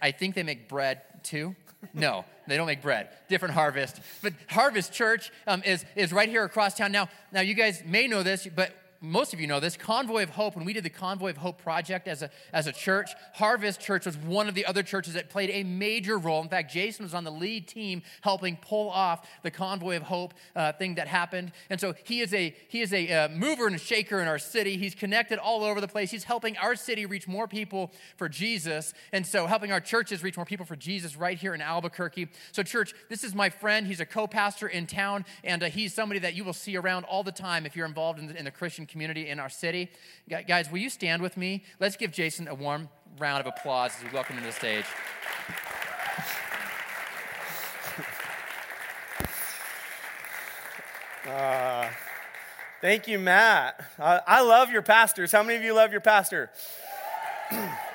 I think they make bread too. No, they don't make bread. Different harvest. But Harvest Church um, is, is right here across town. Now, now, you guys may know this, but most of you know this convoy of hope when we did the convoy of hope project as a, as a church harvest church was one of the other churches that played a major role. In fact jason was on the lead team helping pull off the convoy of hope uh, thing that happened. And so he is a he is a uh, mover and a shaker in our city. He's connected all over the place. He's helping our city reach more people for jesus. And so helping our churches reach more people for jesus right here in albuquerque. So church this is my friend. He's a co-pastor in town and uh, he's somebody that you will see around all the time if you're involved in the, in the christian community in our city. Guys, will you stand with me? Let's give Jason a warm round of applause as we welcome him to the stage. Uh, thank you, Matt. I love your pastors. How many of you love your pastor?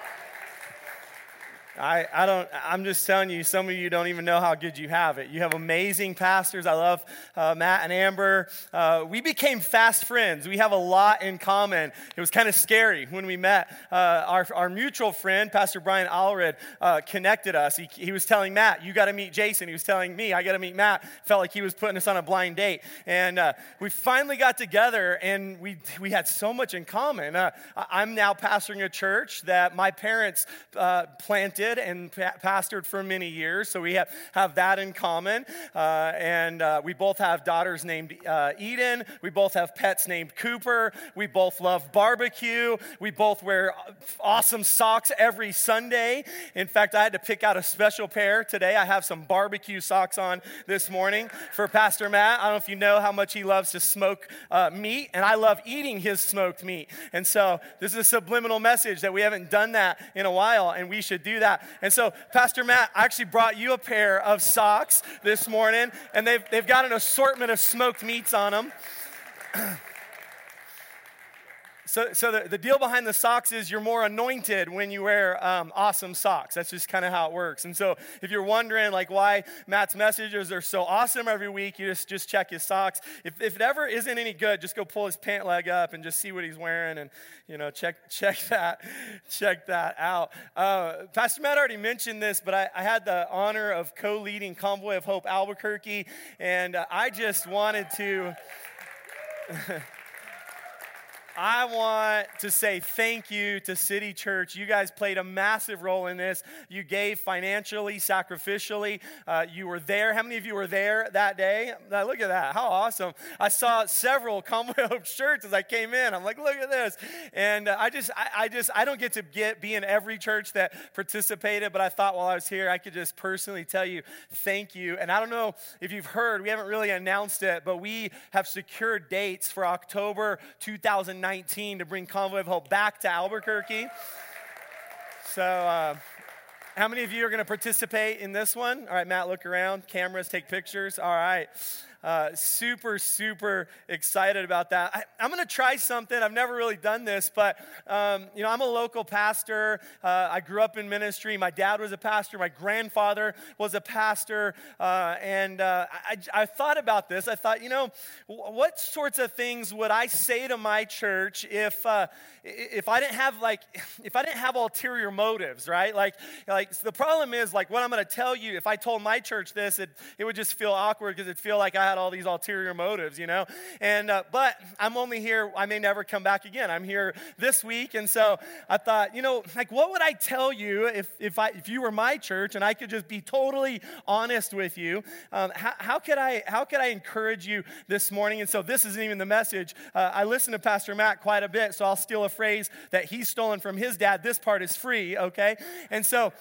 I, I don't, I'm just telling you, some of you don't even know how good you have it. You have amazing pastors. I love uh, Matt and Amber. Uh, we became fast friends. We have a lot in common. It was kind of scary when we met. Uh, our, our mutual friend, Pastor Brian Allred, uh, connected us. He, he was telling Matt, You got to meet Jason. He was telling me, I got to meet Matt. Felt like he was putting us on a blind date. And uh, we finally got together and we, we had so much in common. Uh, I'm now pastoring a church that my parents planted and pa- pastored for many years, so we have, have that in common. Uh, and uh, we both have daughters named uh, Eden. We both have pets named Cooper. We both love barbecue. We both wear awesome socks every Sunday. In fact, I had to pick out a special pair today. I have some barbecue socks on this morning for Pastor Matt. I don't know if you know how much he loves to smoke uh, meat, and I love eating his smoked meat. And so this is a subliminal message that we haven't done that in a while, and we should do that that. And so, Pastor Matt I actually brought you a pair of socks this morning, and they've, they've got an assortment of smoked meats on them. So, so the, the deal behind the socks is you're more anointed when you wear um, awesome socks. That's just kind of how it works. And so if you're wondering like why Matt's messages are so awesome every week, you just, just check his socks. If, if it ever isn't any good, just go pull his pant leg up and just see what he's wearing and, you know, check, check, that, check that out. Uh, Pastor Matt already mentioned this, but I, I had the honor of co-leading Convoy of Hope Albuquerque, and uh, I just wanted to... I want to say thank you to City Church. You guys played a massive role in this. You gave financially, sacrificially. Uh, you were there. How many of you were there that day? Now, look at that. How awesome. I saw several Hope shirts as I came in. I'm like, look at this. And uh, I just, I, I, just, I don't get to get, be in every church that participated, but I thought while I was here, I could just personally tell you thank you. And I don't know if you've heard, we haven't really announced it, but we have secured dates for October 2019. 2019 to bring Convoy of Hope back to Albuquerque. So, uh, how many of you are going to participate in this one? All right, Matt, look around. Cameras, take pictures. All right. Uh, super, super excited about that. I, am going to try something. I've never really done this, but um, you know, I'm a local pastor. Uh, I grew up in ministry. My dad was a pastor. My grandfather was a pastor, uh, and uh, I, I, thought about this. I thought, you know, what sorts of things would I say to my church if uh, if I didn't have like if I didn't have ulterior motives, right? Like, like so the problem is like what I'm going to tell you. If I told my church this, it, it would just feel awkward because it'd feel like I all these ulterior motives, you know? And, uh, but I'm only here, I may never come back again. I'm here this week. And so I thought, you know, like, what would I tell you if, if, I, if you were my church and I could just be totally honest with you? Um, how, how, could I, how could I encourage you this morning? And so this isn't even the message. Uh, I listen to Pastor Matt quite a bit, so I'll steal a phrase that he's stolen from his dad. This part is free, okay? And so,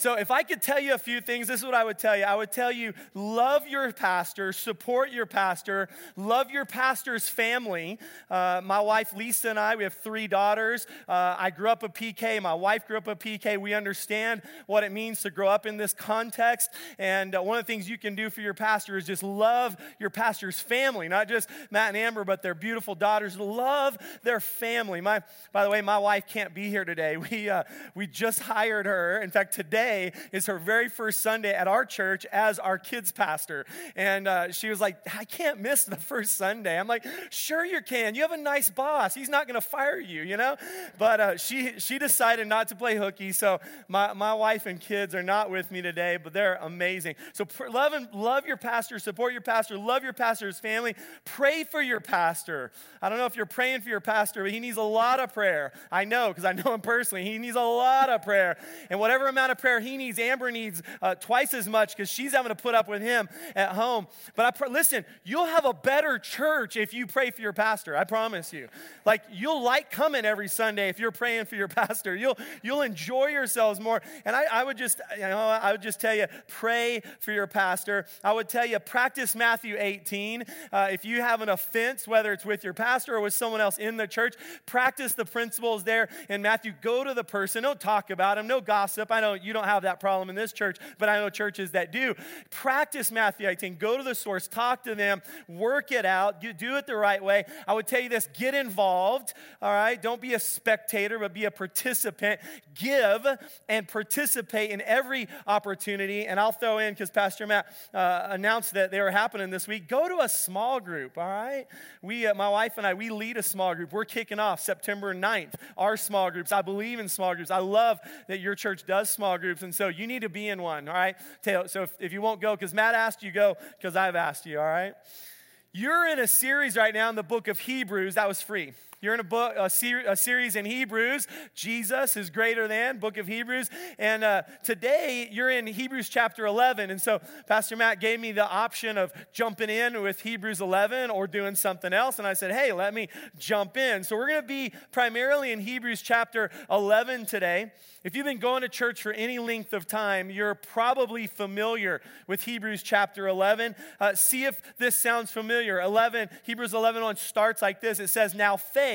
so, if I could tell you a few things, this is what I would tell you. I would tell you love your pastor, support your pastor, love your pastor's family. Uh, my wife Lisa and I, we have three daughters. Uh, I grew up a PK, my wife grew up a PK. We understand what it means to grow up in this context. And uh, one of the things you can do for your pastor is just love your pastor's family, not just Matt and Amber, but their beautiful daughters. Love their family. My, by the way, my wife can't be here today. We, uh, we just hired her. In fact, today, today is her very first Sunday at our church as our kids pastor. And uh, she was like, I can't miss the first Sunday. I'm like, sure you can. You have a nice boss. He's not going to fire you, you know? But uh, she, she decided not to play hooky. So my, my wife and kids are not with me today, but they're amazing. So pr- love, and, love your pastor, support your pastor, love your pastor's family. Pray for your pastor. I don't know if you're praying for your pastor, but he needs a lot of prayer. I know because I know him personally. He needs a lot of prayer. And whatever amount of prayer he needs, Amber needs uh, twice as much because she's having to put up with him at home. But I pr- listen, you'll have a better church if you pray for your pastor. I promise you. Like you'll like coming every Sunday if you're praying for your pastor. You'll you'll enjoy yourselves more. And I, I would just you know I would just tell you pray for your pastor. I would tell you practice Matthew 18. Uh, if you have an offense, whether it's with your pastor or with someone else in the church, practice the principles there in Matthew. Go to the person. Don't talk about him. No gossip. I know you don't have that problem in this church, but I know churches that do. Practice Matthew 18. Go to the source. Talk to them. Work it out. Do it the right way. I would tell you this get involved. All right. Don't be a spectator, but be a participant. Give and participate in every opportunity. And I'll throw in, because Pastor Matt uh, announced that they were happening this week, go to a small group. All right. We, uh, my wife and I, we lead a small group. We're kicking off September 9th. Our small groups. I believe in small groups. I love that your church does small groups. And so you need to be in one. All right. So if, if you won't go, because Matt asked you, go because I've asked you. All right. You're in a series right now in the book of Hebrews. That was free. You're in a book, a, ser- a, series in Hebrews. Jesus is greater than, book of Hebrews. And uh, today you're in Hebrews chapter 11. And so Pastor Matt gave me the option of jumping in with Hebrews 11 or doing something else. And I said, hey, let me jump in. So we're going to be primarily in Hebrews chapter 11 today. If you've been going to church for any length of time, you're probably familiar with Hebrews chapter 11. Uh, see if this sounds familiar. 11, Hebrews 11 starts like this. It says, Now faith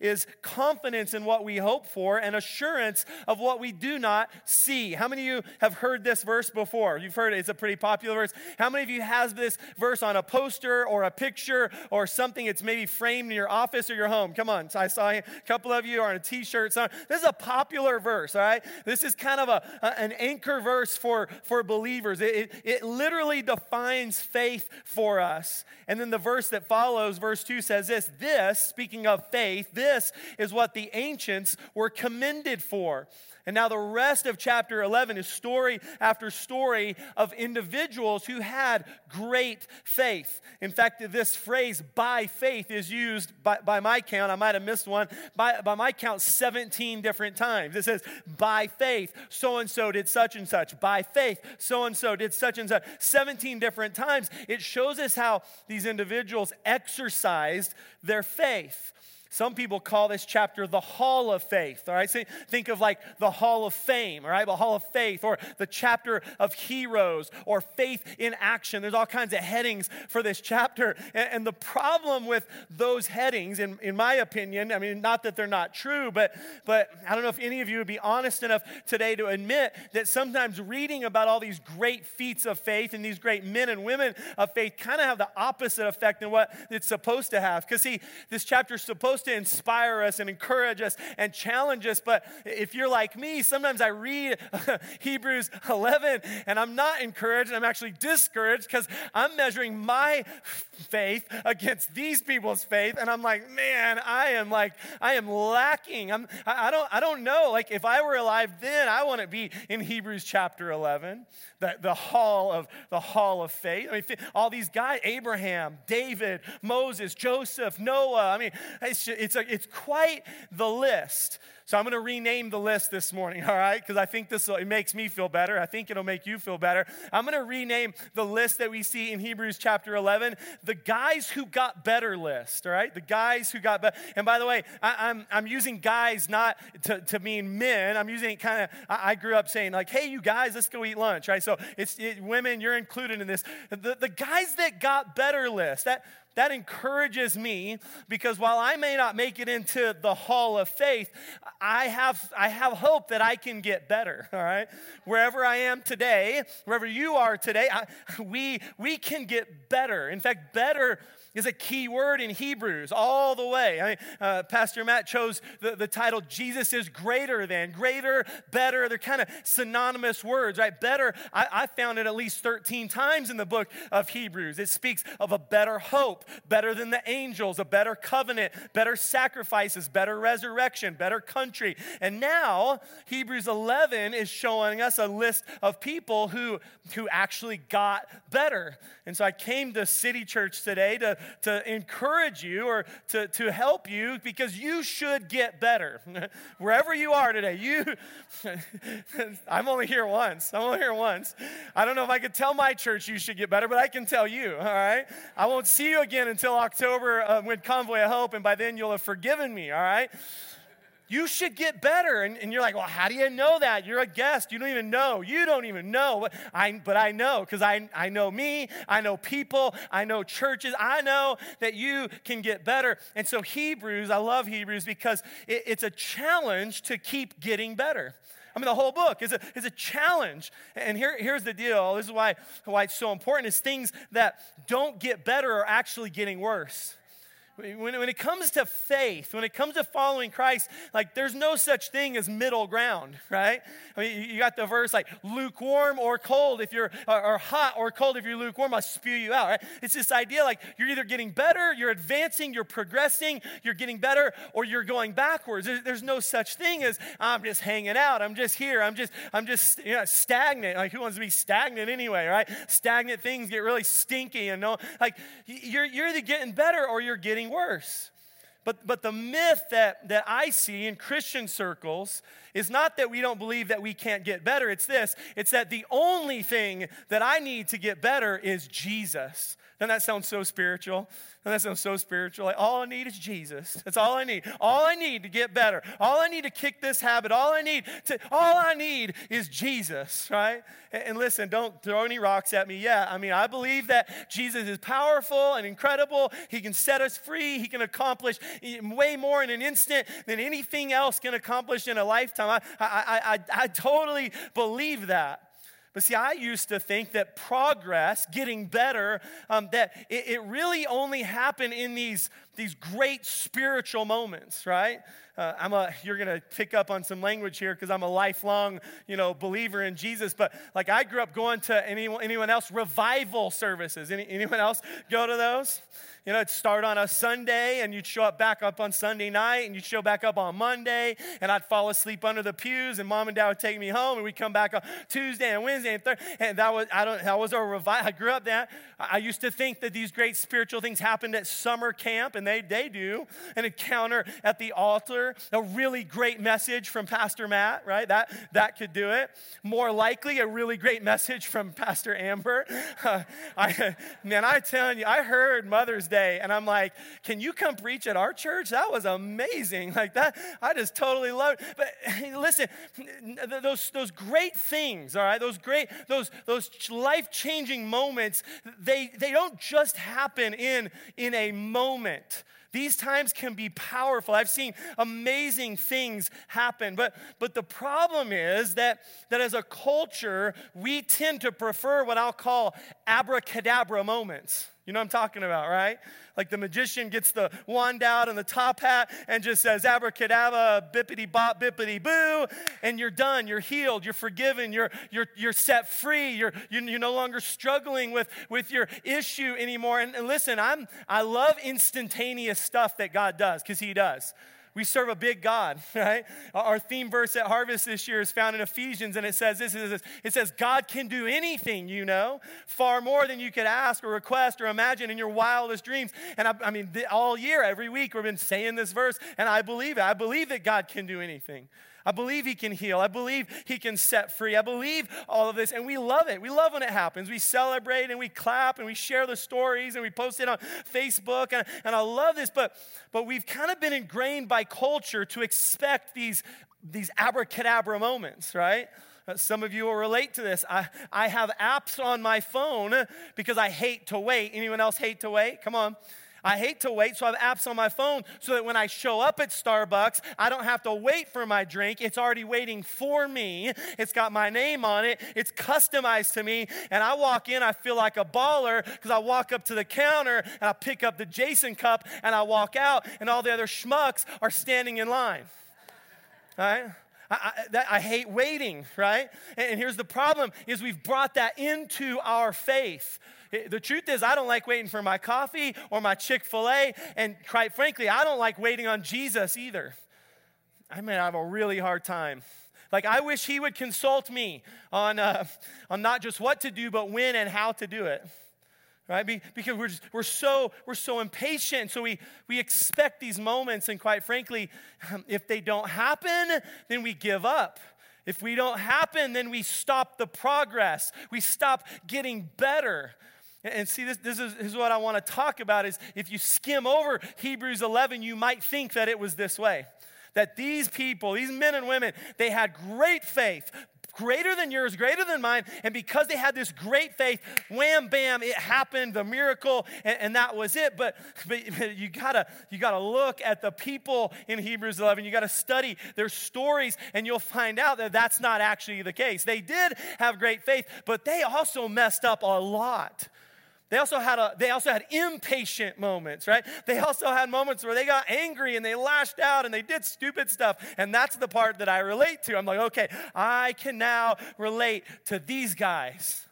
is confidence in what we hope for and assurance of what we do not see. How many of you have heard this verse before? You've heard it. It's a pretty popular verse. How many of you has this verse on a poster or a picture or something it's maybe framed in your office or your home? Come on. I saw a couple of you are on a t-shirt. This is a popular verse all right? This is kind of a an anchor verse for, for believers. It, it, it literally defines faith for us. And then the verse that follows, verse 2 says this This, speaking of faith, this is what the ancients were commended for. And now the rest of chapter 11 is story after story of individuals who had great faith. In fact, this phrase, by faith, is used by, by my count, I might have missed one, by, by my count, 17 different times. It says, by faith, so and so did such and such. By faith, so and so did such and such. 17 different times. It shows us how these individuals exercised their faith. Some people call this chapter the Hall of Faith, all right? Think of like the Hall of Fame, all right? The Hall of Faith, or the chapter of heroes, or faith in action. There's all kinds of headings for this chapter. And, and the problem with those headings, in, in my opinion, I mean, not that they're not true, but, but I don't know if any of you would be honest enough today to admit that sometimes reading about all these great feats of faith and these great men and women of faith kind of have the opposite effect than what it's supposed to have. Because, see, this chapter is supposed supposed to inspire us and encourage us and challenge us. But if you're like me, sometimes I read Hebrews 11 and I'm not encouraged. I'm actually discouraged because I'm measuring my faith against these people's faith. And I'm like, man, I am like, I am lacking. I'm, I, don't, I don't know. Like, if I were alive then, I want to be in Hebrews chapter 11, the, the hall of the hall of faith. I mean, all these guys, Abraham, David, Moses, Joseph, Noah. I mean, it's it's, a, it's quite the list. So I'm going to rename the list this morning, all right? Because I think this will, it makes me feel better. I think it'll make you feel better. I'm going to rename the list that we see in Hebrews chapter 11 the guys who got better list, all right? The guys who got better. And by the way, I, am I'm, I'm using guys not to, to mean men. I'm using it kind of, I, I, grew up saying, like, hey, you guys, let's go eat lunch, right? So it's it, women, you're included in this. The, the guys that got better list, that, that encourages me because while I may not make it into the hall of faith, I have, I have hope that I can get better, all right? Wherever I am today, wherever you are today, I, we, we can get better. In fact, better is a key word in Hebrews all the way. I mean, uh, Pastor Matt chose the, the title Jesus is greater than, greater, better. They're kind of synonymous words, right? Better, I, I found it at least 13 times in the book of Hebrews. It speaks of a better hope, better than the angels, a better covenant, better sacrifices, better resurrection, better country. And now, Hebrews 11 is showing us a list of people who, who actually got better. And so I came to City Church today to to encourage you or to, to help you because you should get better. Wherever you are today, you, I'm only here once. I'm only here once. I don't know if I could tell my church you should get better, but I can tell you, all right? I won't see you again until October uh, with Convoy of Hope, and by then you'll have forgiven me, all right? You should get better. And, and, you're like, well, how do you know that? You're a guest. You don't even know. You don't even know. But I, but I know because I, I know me. I know people. I know churches. I know that you can get better. And so, Hebrews, I love Hebrews because it, it's a challenge to keep getting better. I mean, the whole book is a, is a challenge. And here, here's the deal this is why, why it's so important is things that don't get better are actually getting worse. When, when it comes to faith, when it comes to following Christ, like there's no such thing as middle ground, right? I mean, you got the verse like lukewarm or cold if you're, or, or hot or cold if you're lukewarm, I'll spew you out, right? It's this idea like you're either getting better, you're advancing, you're progressing, you're getting better, or you're going backwards. There's, no such thing as I'm just hanging out, I'm just here, I'm just, I'm just you know, stagnant. Like who wants to be stagnant anyway, right? Stagnant things get really stinky and no, like you're, you're either getting better or you're getting worse. But, but the myth that, that I see in Christian circles is not that we don't believe that we can't get better. It's this it's that the only thing that I need to get better is Jesus. Doesn't that sound so spiritual? Doesn't that sound so spiritual? Like, all I need is Jesus. That's all I need. All I need to get better. All I need to kick this habit. All I need to, all I need is Jesus, right? And, and listen, don't throw any rocks at me. Yeah, I mean, I believe that Jesus is powerful and incredible. He can set us free. He can accomplish way more in an instant than anything else can accomplish in a lifetime. I, I, I, I totally believe that. But see, I used to think that progress, getting better, um, that it, it, really only happened in these, these great spiritual moments, right? Uh, I'm a, you're going to pick up on some language here because I'm a lifelong, you know, believer in Jesus. But like I grew up going to anyone, anyone else revival services. Any, anyone else go to those? You know, it'd start on a Sunday and you'd show up back up on Sunday night and you'd show back up on Monday and I'd fall asleep under the pews and mom and dad would take me home and we'd come back on Tuesday and Wednesday and Thursday. And that was, I don't, that was a revival. I grew up that. I used to think that these great spiritual things happened at summer camp and they, they do. An encounter at the altar, a really great message from Pastor Matt, right? That, that could do it. More likely, a really great message from Pastor Amber. I, man, I telling you, I heard Mother's Day, and I'm like, can you come preach at our church? That was amazing. Like that, I just totally loved. It. But listen, those those great things, all right, those great those those life changing moments, they they don't just happen in in a moment. These times can be powerful. I've seen amazing things happen. But, but the problem is that, that as a culture, we tend to prefer what I'll call abracadabra moments. You know what I'm talking about, right? Like the magician gets the wand out and the top hat and just says abracadabra, bippity bop, bippity boo, and you're done. You're healed. You're forgiven. You're, you're, you're set free. You're, you're no longer struggling with, with your issue anymore. And, and listen, I'm, I love instantaneous stuff that God does because He does. We serve a big God, right? Our theme verse at Harvest this year is found in Ephesians, and it says this: it says, God can do anything, you know, far more than you could ask or request or imagine in your wildest dreams. And I, I mean, all year, every week, we've been saying this verse, and I believe it. I believe that God can do anything. I believe He can heal. I believe He can set free. I believe all of this, and we love it. We love when it happens. We celebrate and we clap and we share the stories and we post it on Facebook, and, and I love this, but, but we've kind of been ingrained by culture to expect these, these abracadabra moments, right? Uh, some of you will relate to this. I, I have apps on my phone because I hate to wait. Anyone else hate to wait? Come on. I hate to wait, so I have apps on my phone so that when I show up at Starbucks, I don't have to wait for my drink. It's already waiting for me. It's got my name on it, it's customized to me. And I walk in, I feel like a baller because I walk up to the counter and I pick up the Jason cup and I walk out, and all the other schmucks are standing in line. All right? I, that, I, hate waiting, right? And, and here's the problem is we've brought that into our faith. The truth is, I don't like waiting for my coffee or my Chick fil A. And quite frankly, I don't like waiting on Jesus either. I mean, I have a really hard time. Like, I wish he would consult me on, uh, on not just what to do, but when and how to do it. Right? Because we're, just, we're, so, we're so impatient. So we, we expect these moments. And quite frankly, if they don't happen, then we give up. If we don't happen, then we stop the progress. We stop getting better. And see, this, this, is, is what I want to talk about is if you skim over Hebrews 11, you might think that it was this way. That these people, these men and women, they had great faith, greater than yours, greater than mine. And because they had this great faith, wham, bam, it happened, the miracle, and, and that was it. But, but you gotta you gotta look at the people in Hebrews 11. You gotta study their stories, and you'll find out that that's not actually the case. They did have great faith, but they also messed up a lot. They also had a, they also had impatient moments, right? They also had moments where they got angry and they lashed out and they did stupid stuff. And that's the part that I relate to. I'm like, okay, I can now relate to these guys.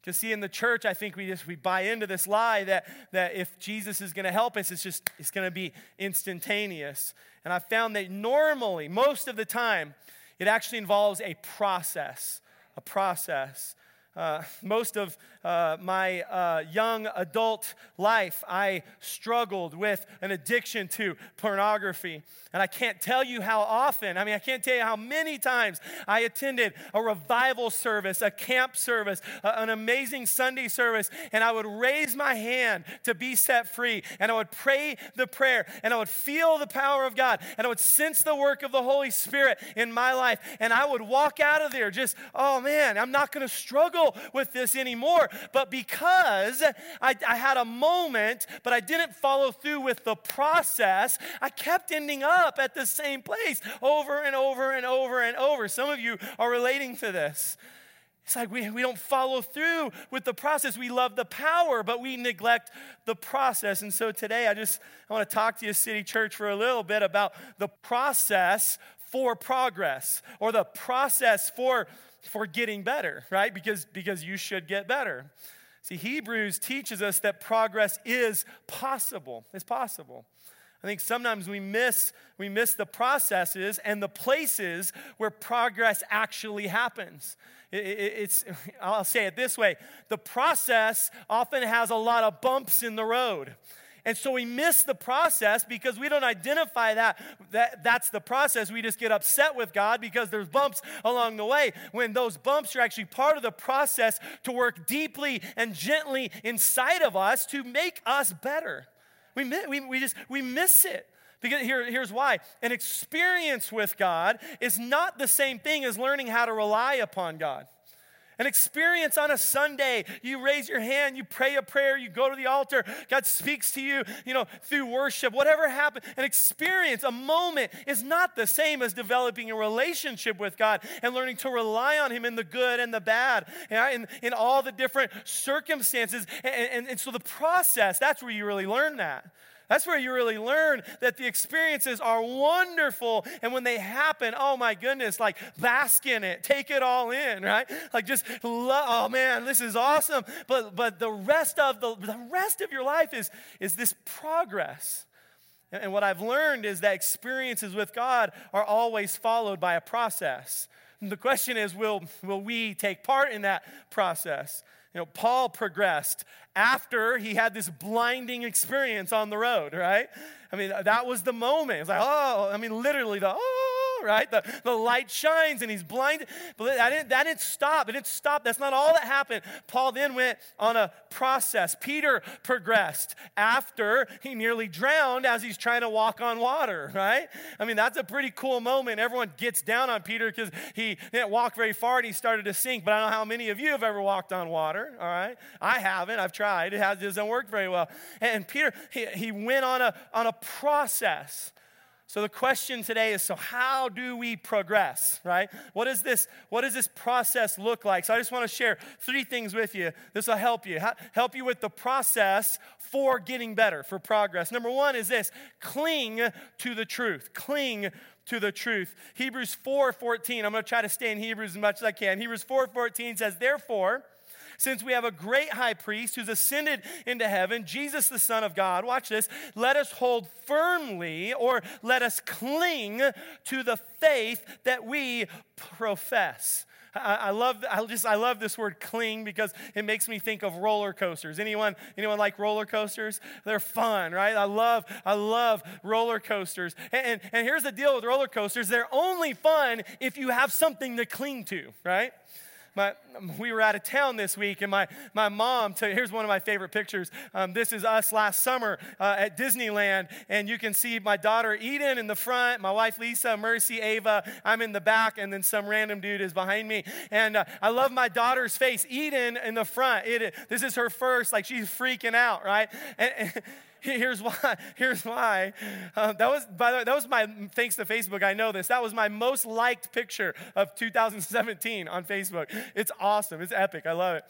Because see, in the church, I think we just we buy into this lie that, that if Jesus is going to help us, it's just it's going to be instantaneous. And I found that normally, most of the time, it actually involves a process. A process. Uh, most of uh, my uh, young adult life, I struggled with an addiction to pornography. And I can't tell you how often, I mean, I can't tell you how many times I attended a revival service, a camp service, an amazing Sunday service, and I would raise my hand to be set free, and I would pray the prayer, and I would feel the power of God, and I would sense the work of the Holy Spirit in my life, and I would walk out of there just, oh man, I'm not going to struggle with this anymore. But because I, I had a moment, but I didn't follow through with the process, I kept ending up at the same place over and over and over and over. Some of you are relating to this. It's like we, we don't follow through with the process. We love the power, but we neglect the process. And so today I just I want to talk to you, City Church, for a little bit about the process for progress or the process for for getting better, right? Because, because you should get better. See, Hebrews teaches us that progress is possible. It's possible. I think sometimes we miss, we miss the processes and the places where progress actually happens. It, it, it's, I'll say it this way the process often has a lot of bumps in the road. And so we miss the process because we don't identify that, that that's the process. We just get upset with God because there's bumps along the way when those bumps are actually part of the process to work deeply and gently inside of us to make us better. We, we, we just we miss it. Because here, here's why. An experience with God is not the same thing as learning how to rely upon God. An experience on a Sunday, you raise your hand, you pray a prayer, you go to the altar, God speaks to you, you know, through worship, whatever happened. An experience, a moment is not the same as developing a relationship with God and learning to rely on Him in the good and the bad, uh, in, in all the different circumstances. And, and, and so the process, that's where you really learn that. That's where you really learn that the experiences are wonderful. And when they happen, oh my goodness, like bask in it, take it all in, right? Like just, oh man, this is awesome. But, but the rest of the, the rest of your life is, is this progress. And, and what I've learned is that experiences with God are always followed by a process. And the question is, will, will we take part in that process? You know, Paul progressed after he had this blinding experience on the road, right? I mean, that was the moment. It's like, oh, I mean, literally the, oh, right? The, the light shines and he's blinded. But that didn't, that didn't stop. It didn't stop. That's not all that happened. Paul then went on a process. Peter progressed after he nearly drowned as he's trying to walk on water, right? I mean, that's a pretty cool moment. Everyone gets down on Peter because he didn't walk very far and he started to sink. But I don't know how many of you have ever walked on water, all right? I haven't. I've tried. It, has, it doesn't work very well. And Peter, he, he went on a, on a process. So the question today is so how do we progress, right? What is this what does this process look like? So I just want to share three things with you. This will help you. Help you with the process for getting better, for progress. Number 1 is this, cling to the truth. Cling to the truth. Hebrews 4:14. I'm going to try to stay in Hebrews as much as I can. Hebrews 4:14 says, "Therefore, since we have a great high priest who's ascended into heaven, Jesus, the Son of God, watch this, let us hold firmly or let us cling to the faith that we profess. I, love, I just, I love this word cling because it makes me think of roller coasters. Anyone, anyone like roller coasters? They're fun, right? I love, I love roller coasters. And, and, and here's the deal with roller coasters: they're only fun if you have something to cling to, right? My, we were out of town this week, and my, my mom, to, here's one of my favorite pictures. Um, this is us last summer uh, at Disneyland, and you can see my daughter Eden in the front, my wife Lisa, Mercy, Ava. I'm in the back, and then some random dude is behind me. And uh, I love my daughter's face. Eden in the front. It, this is her first, like she's freaking out, right? And, and, Here's why. Here's why. Uh, that was, by the way, that was my, thanks to Facebook, I know this. That was my most liked picture of 2017 on Facebook. It's awesome. It's epic. I love it.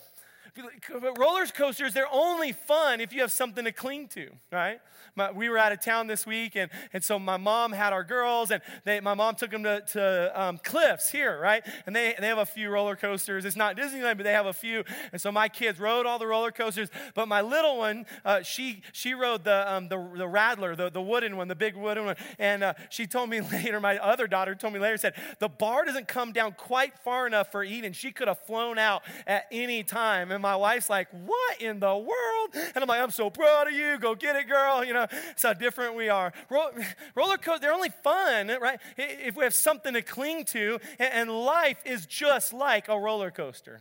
Roller coasters, they're only fun if you have something to cling to, right? My, we were out of town this week, and, and so my mom had our girls, and they, my mom took them to, to um, Cliffs here, right? And they, they have a few roller coasters. It's not Disneyland, but they have a few. And so my kids rode all the roller coasters, but my little one, uh, she, she rode the, um, the, the Rattler, the, the wooden one, the big wooden one. And uh, she told me later, my other daughter told me later, said, the bar doesn't come down quite far enough for Eden. She could have flown out at any time. And my wife's like, what in the world? And I'm like, I'm so proud of you. Go get it, girl. You know, it's how different we are. Roller coasters, they're only fun, right? If we have something to cling to, and life is just like a roller coaster.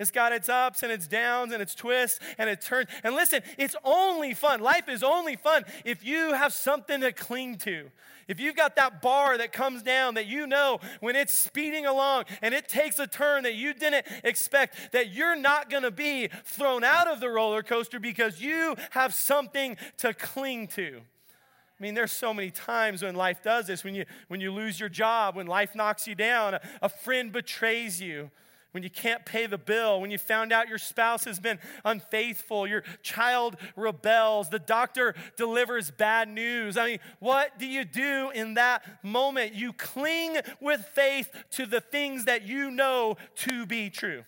It's got its ups and its downs and its twists and it turns. And listen, it's only fun. Life is only fun if you have something to cling to. If you've got that bar that comes down that you know when it's speeding along and it takes a turn that you didn't expect, that you're not going to be thrown out of the roller coaster because you have something to cling to. I mean, there's so many times when life does this, when you, when you lose your job, when life knocks you down, a, a friend betrays you when you can't pay the bill, when you found out your spouse has been unfaithful, your child rebels, the doctor delivers bad news. I mean, what do you do in that moment? You cling with faith to the things that you know to be true.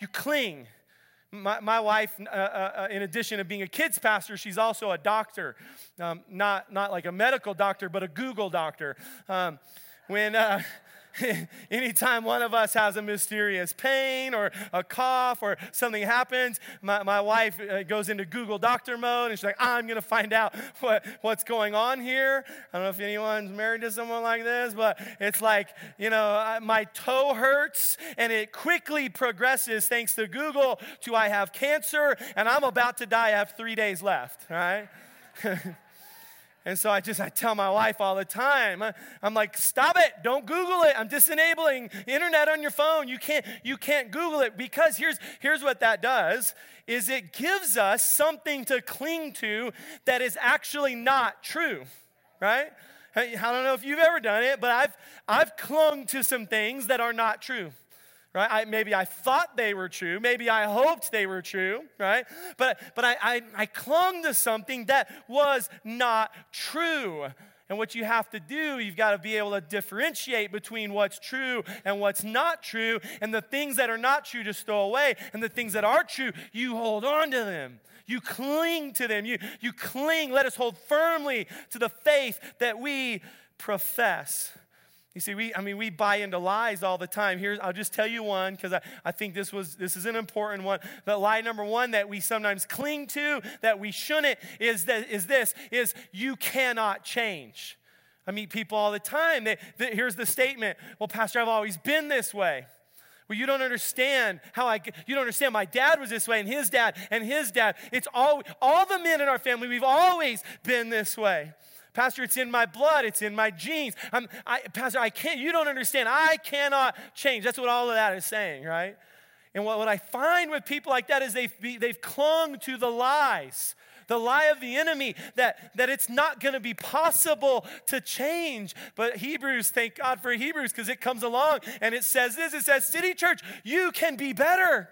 You cling. My, my wife, uh, uh, uh in addition to being a kids pastor, she's also a doctor. Um, not, not like a medical doctor, but a Google doctor. Um, when, uh, anytime one of us has a mysterious pain or a cough or something happens, my, my wife uh, goes into Google doctor mode and she's like, I'm going to find out what, what's going on here. I don't know if anyone's married to someone like this, but it's like, you know, my toe hurts and it quickly progresses thanks to Google to I have cancer and I'm about to die. I have three days left, right? And so I just, I tell my wife all the time, uh, I'm like, stop it, don't Google it. I'm disenabling internet on your phone. You can't, you can't Google it because here's, here's what that does is it gives us something to cling to that is actually not true, right? I don't know if you've ever done it, but I've, I've clung to some things that are not true right? I, maybe I thought they were true. Maybe I hoped they were true, right? But, but I, I, I clung to something that was not true. And what you have to do, you've got to be able to differentiate between what's true and what's not true. And the things that are not true, just throw away. And the things that are true, you hold on to them. You cling to them. You, you cling. Let us hold firmly to the faith that we profess. You see, we, I mean, we buy into lies all the time. Here's, I'll just tell you one because I, I think this was, this is an important one. But lie number one that we sometimes cling to, that we shouldn't, is, that, is this, is you cannot change. I meet people all the time. They, they, here's the statement Well, Pastor, I've always been this way. Well, you don't understand how I, you don't understand my dad was this way and his dad and his dad. It's all, all the men in our family, we've always been this way. Pastor, it's in my blood, it's in my genes. I'm, I, Pastor, I can't, you don't understand. I cannot change. That's what all of that is saying, right? And what, what I find with people like that is they've, they've clung to the lies the lie of the enemy that, that it's not going to be possible to change. But Hebrews, thank God for Hebrews, because it comes along and it says this it says, City Church, you can be better.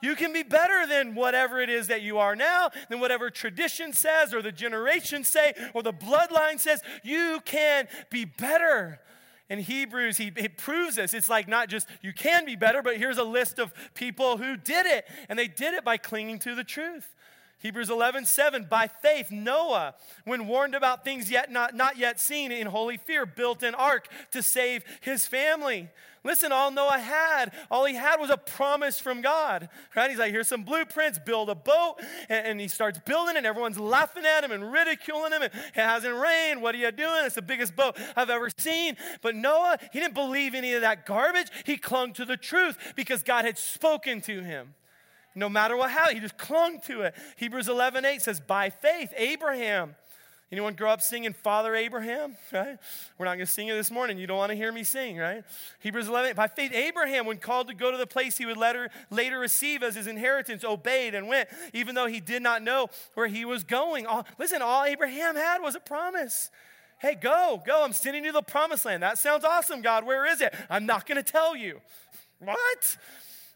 You can be better than whatever it is that you are now, than whatever tradition says, or the generation say, or the bloodline says. You can be better. In Hebrews, he, he proves this. It's like not just you can be better, but here's a list of people who did it. And they did it by clinging to the truth. Hebrews 11, 7, by faith, Noah, when warned about things yet not, not yet seen in holy fear, built an ark to save his family. Listen, all Noah had, all he had was a promise from God, right? He's like, here's some blueprints, build a boat. And, and he starts building it, everyone's laughing at him and ridiculing him. It hasn't rained. What are you doing? It's the biggest boat I've ever seen. But Noah, he didn't believe any of that garbage. He clung to the truth because God had spoken to him. No matter what happened, he just clung to it. Hebrews 11 8 says, By faith, Abraham. Anyone grow up singing Father Abraham? Right? We're not going to sing it this morning. You don't want to hear me sing, right? Hebrews 11. By faith, Abraham, when called to go to the place he would later, later receive as his inheritance, obeyed and went, even though he did not know where he was going. All, listen, all Abraham had was a promise. Hey, go, go. I'm sending you to the promised land. That sounds awesome, God. Where is it? I'm not going to tell you. What?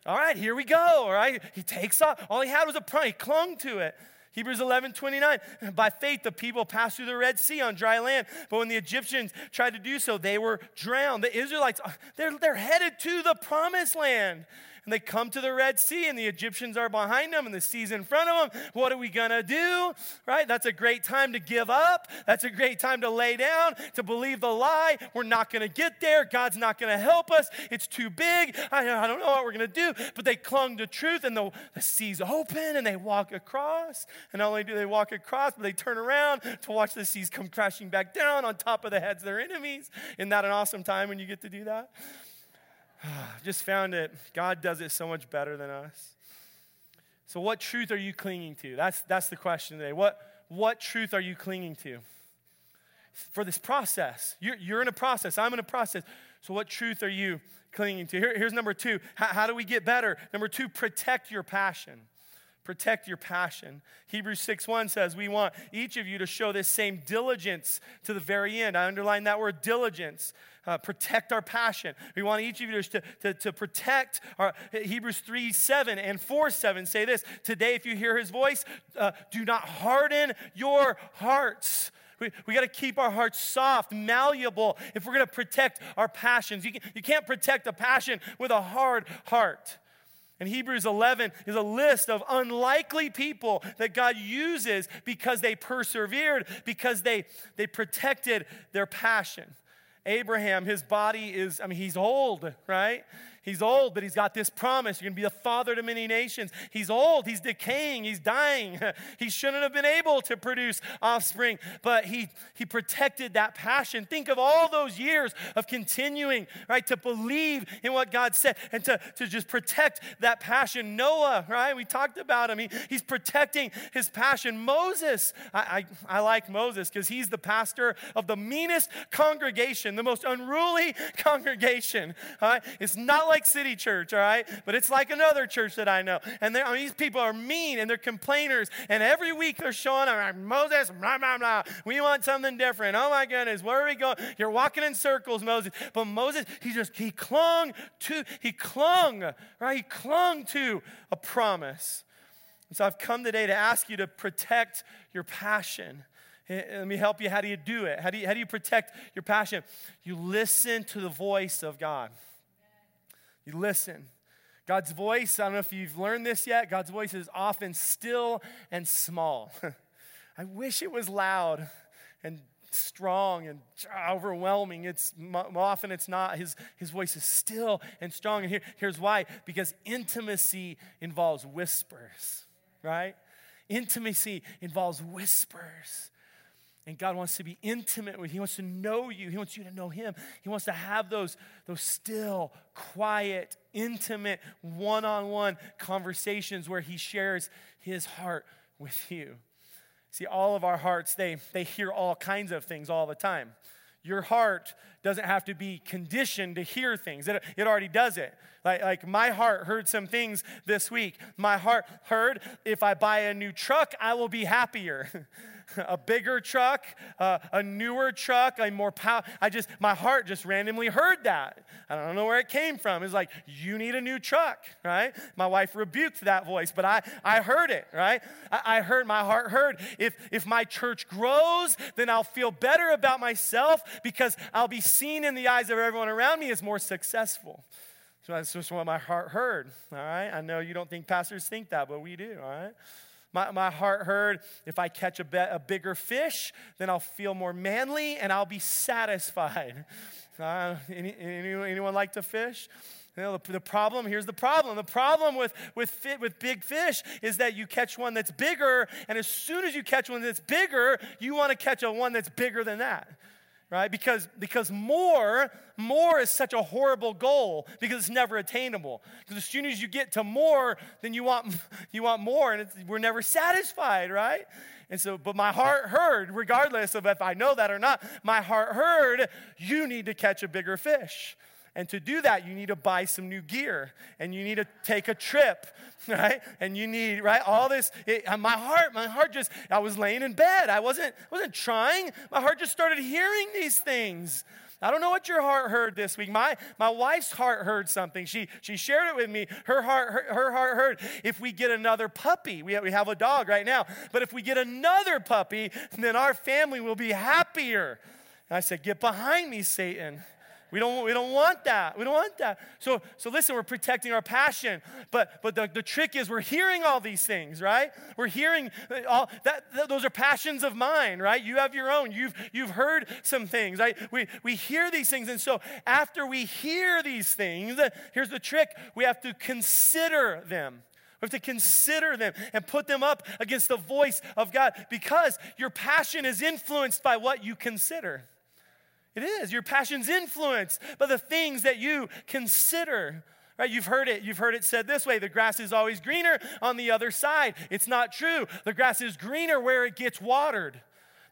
All right, here we go. All right. He takes off. All he had was a promise. He clung to it. Hebrews 11, 29. By faith, the people passed through the Red Sea on dry land. But when the Egyptians tried to do so, they were drowned. The Israelites, they're, they're headed to the promised land and they come to the Red Sea, and the Egyptians are behind them, and the sea's in front of them. What are we gonna do? Right? That's a great time to give up. That's a great time to lay down, to believe the lie. We're not gonna get there. God's not gonna help us. It's too big. I, I don't know what we're gonna do. But they clung to truth, and the, the sea's open, and they walk across. And not only do they walk across, but they turn around to watch the seas come crashing back down on top of the heads of their enemies. Isn't that an awesome time when you get to do that? just found it. God does it so much better than us. So, what truth are you clinging to? That's, that's the question today. What, what truth are you clinging to? For this process, you're, you're in a process, I'm in a process. So, what truth are you clinging to? Here, here's number two how, how do we get better? Number two, protect your passion protect your passion. Hebrews 6 1 says, We want each of you to show this same diligence to the very end. I underline that word diligence. Uh, protect our passion. We want each of you to, to, to protect our Hebrews 3 7 and 4 7 say this Today, if you hear his voice, uh, do not harden your hearts. We, we got to keep our hearts soft, malleable, if we're going to protect our passions. You, can, you can't protect a passion with a hard heart. And Hebrews 11 is a list of unlikely people that God uses because they persevered, because they, they protected their passion. Abraham, his body is, I mean, he's old, right? He's old, but he's got this promise. You're going to be a father to many nations. He's old, he's decaying, he's dying. he shouldn't have been able to produce offspring, but he, he protected that passion. Think of all those years of continuing, right, to believe in what God said and to, to just protect that passion. Noah, right, we talked about him. He, he's protecting his passion. Moses, I, I, I like Moses because he's the pastor of the meanest congregation, the most unruly congregation. Right? It's not like like City Church, all right? But it's like another church that I know. And I mean, these people are mean and they're complainers. And every week they're showing up, Moses, blah, blah, blah. We want something different. Oh my goodness, where are we going? You're walking in circles, Moses. But Moses, he just, he clung to, he clung, right? He clung to a promise. And so I've come today to ask you to protect your passion. Eh, eh, let me help you. How do you do it? How do you, how do you protect your passion? You listen to the voice of God. You listen. God's voice, I don't know if you've learned this yet, God's voice is often still and small. I wish it was loud and strong and overwhelming. It's often it's not. His, his voice is still and strong. And here, here's why because intimacy involves whispers, right? Intimacy involves whispers. And God wants to be intimate with you. He wants to know you. He wants you to know Him. He wants to have those, those still, quiet, intimate, one on one conversations where He shares His heart with you. See, all of our hearts, they, they hear all kinds of things all the time. Your heart doesn't have to be conditioned to hear things, it, it already does it. Like, like my heart heard some things this week. My heart heard if I buy a new truck, I will be happier. a bigger truck, uh, a newer truck, a more power. I just, my heart just randomly heard that. I don't know where it came from. It's like, you need a new truck, right? My wife rebuked that voice, but I, I heard it, right? I, I heard, my heart heard. If, if my church grows, then I'll feel better about myself because I'll be seen in the eyes of everyone around me as more successful. So that's just what my heart heard, all right? I know you don't think pastors think that, but we do, all right? My, my heart heard if I catch a, be- a bigger fish, then I'll feel more manly and I'll be satisfied. Uh, any, anyone, anyone like to fish? You know, the, the, problem, here's the problem. The problem with, with, fit, with big fish is that you catch one that's bigger, and as soon as you catch one that's bigger, you want to catch a one that's bigger than that right? Because, because more, more is such a horrible goal because it's never attainable. Because as soon as you get to more, then you want, you want more, and we're never satisfied, right? And so, but my heart heard, regardless of if I know that or not, my heart heard, you need to catch a bigger fish. And to do that, you need to buy some new gear and you need to take a trip, right? And you need, right? All this, it, uh, my heart, my heart just, I was laying in bed. I wasn't, wasn't trying. My heart just started hearing these things. I don't know what your heart heard this week. My, my wife's heart heard something. She, she shared it with me. Her heart, her, her heart heard if we get another puppy, we have, we have a dog right now, but if we get another puppy, then our family will be happier. And I said, Get behind me, Satan. We don't, we don't want that. We don't want that. So, so listen, we're protecting our passion. But, but the, the trick is we're hearing all these things, right? We're hearing uh, all that, that those are passions of mine, right? You have your own. You've, you've heard some things. Right? We, we hear these things. And so after we hear these things, here's the trick. We have to consider them. We have to consider them and put them up against the voice of God because your passion is influenced by what you consider. It is. Your passion's influenced by the things that you consider. Right? You've heard it. You've heard it said this way the grass is always greener on the other side. It's not true. The grass is greener where it gets watered.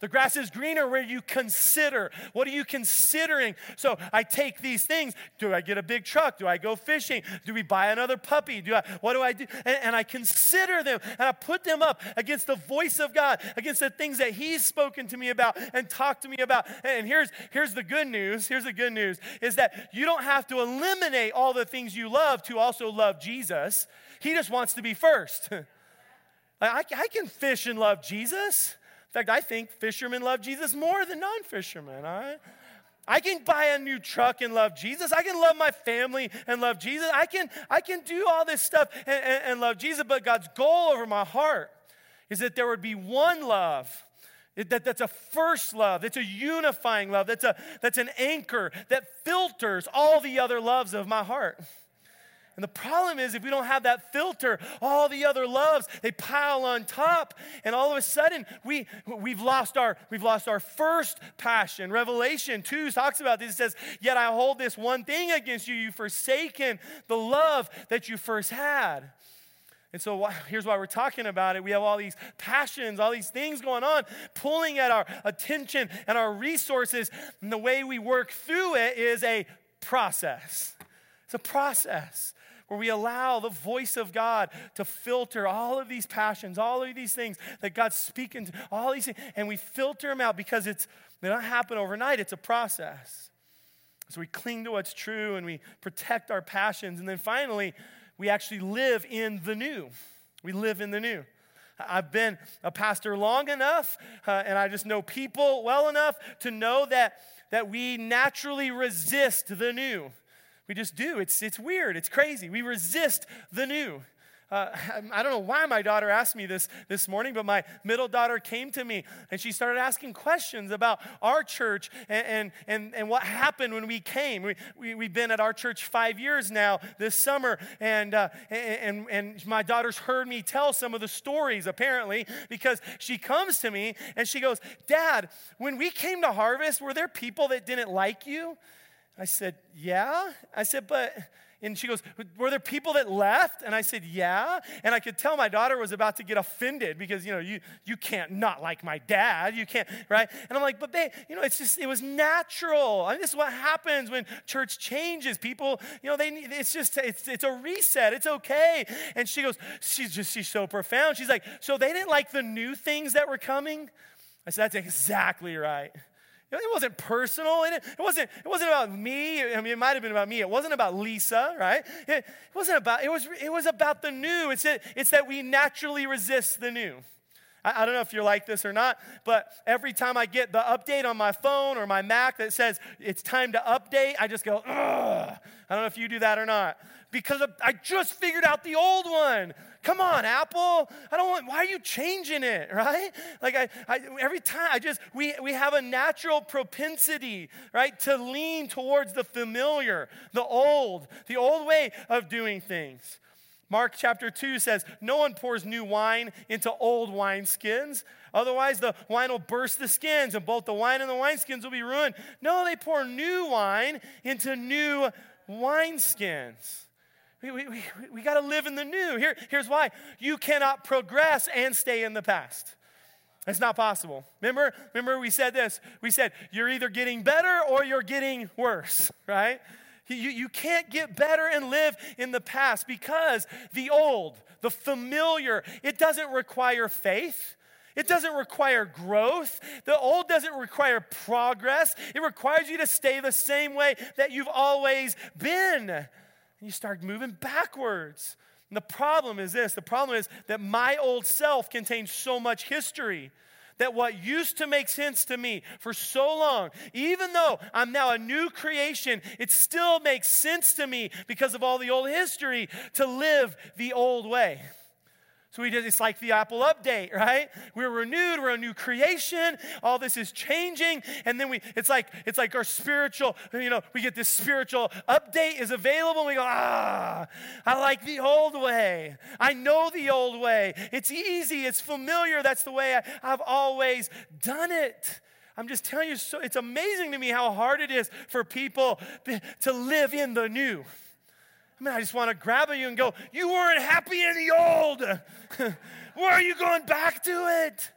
The grass is greener where you consider. What are you considering? So I take these things. Do I get a big truck? Do I go fishing? Do we buy another puppy? Do I, what do I do? And, and I consider them and I put them up against the voice of God, against the things that He's spoken to me about and talked to me about. And here's, here's the good news. Here's the good news is that you don't have to eliminate all the things you love to also love Jesus. He just wants to be first. I, I can fish and love Jesus. In fact, I think fishermen love Jesus more than non fishermen, all right? I can buy a new truck and love Jesus. I can love my family and love Jesus. I can, I can do all this stuff and, and, and love Jesus, but God's goal over my heart is that there would be one love. That, that's a first love. That's a unifying love. That's, a, that's an anchor that filters all the other loves of my heart. And the problem is, if we don't have that filter, all the other loves, they pile on top. And all of a sudden, we, we've, lost our, we've lost our first passion. Revelation 2 talks about this. It says, Yet I hold this one thing against you. You've forsaken the love that you first had. And so here's why we're talking about it. We have all these passions, all these things going on, pulling at our attention and our resources. And the way we work through it is a process. It's a process where we allow the voice of God to filter all of these passions, all of these things that God's speaking to, all these things, and we filter them out because it's they don't happen overnight, it's a process. So we cling to what's true and we protect our passions. And then finally, we actually live in the new. We live in the new. I've been a pastor long enough, uh, and I just know people well enough to know that, that we naturally resist the new. We just do. It's, it's weird. It's crazy. We resist the new. uh, I don't know why my daughter asked me this this morning, but my middle daughter came to me and she started asking questions about our church and, and, and, and what happened when we came. We, we, we've been at our church five years now this summer, and, uh, and, and my daughter's heard me tell some of the stories apparently because she comes to me and she goes, Dad, when we came to Harvest, were there people that didn't like you? I said, Yeah. I said, But and she goes, Were there people that left? And I said, Yeah. And I could tell my daughter was about to get offended because, you know, you, you can't not like my dad. You can't, right? And I'm like, But babe, you know, it's just, it was natural. I mean, this is what happens when church changes. People, you know, they need, it's just, it's, it's a reset. It's okay. And she goes, She's just, she's so profound. She's like, So they didn't like the new things that were coming? I said, That's exactly right. It wasn't personal. in It wasn't, it wasn't about me. I mean, it might have been about me. It wasn't about Lisa, right? It wasn't about, it was, it was about the new. It's, it, it's that we naturally resist the new. I, I don't know if you're like this or not, but every time I get the update on my phone or my Mac that says it's time to update, I just go, ugh. I don't know if you do that or not. Because I just figured out the old one. Come on, Apple. I don't want, why are you changing it, right? Like, I, I, every time, I just, we, we have a natural propensity, right, to lean towards the familiar, the old, the old way of doing things. Mark chapter 2 says, No one pours new wine into old wineskins. Otherwise, the wine will burst the skins, and both the wine and the wineskins will be ruined. No, they pour new wine into new wineskins. We, we, we, we got to live in the new. Here, here's why you cannot progress and stay in the past. It's not possible. Remember, remember we said this. We said you're either getting better or you're getting worse, right? You, you can't get better and live in the past because the old, the familiar, it doesn't require faith. It doesn't require growth. The old doesn't require progress. It requires you to stay the same way that you've always been and you start moving backwards. And the problem is this the problem is that my old self contains so much history that what used to make sense to me for so long, even though I'm now a new creation, it still makes sense to me because of all the old history to live the old way. So we did, it's like the Apple update, right? We're renewed, we're a new creation, all this is changing, and then we it's like it's like our spiritual, you know, we get this spiritual update is available, and we go, ah, I like the old way. I know the old way. It's easy, it's familiar, that's the way I, I've always done it. I'm just telling you, so it's amazing to me how hard it is for people to live in the new. I just want to grab you and go, You weren't happy in the old. Why are you going back to it?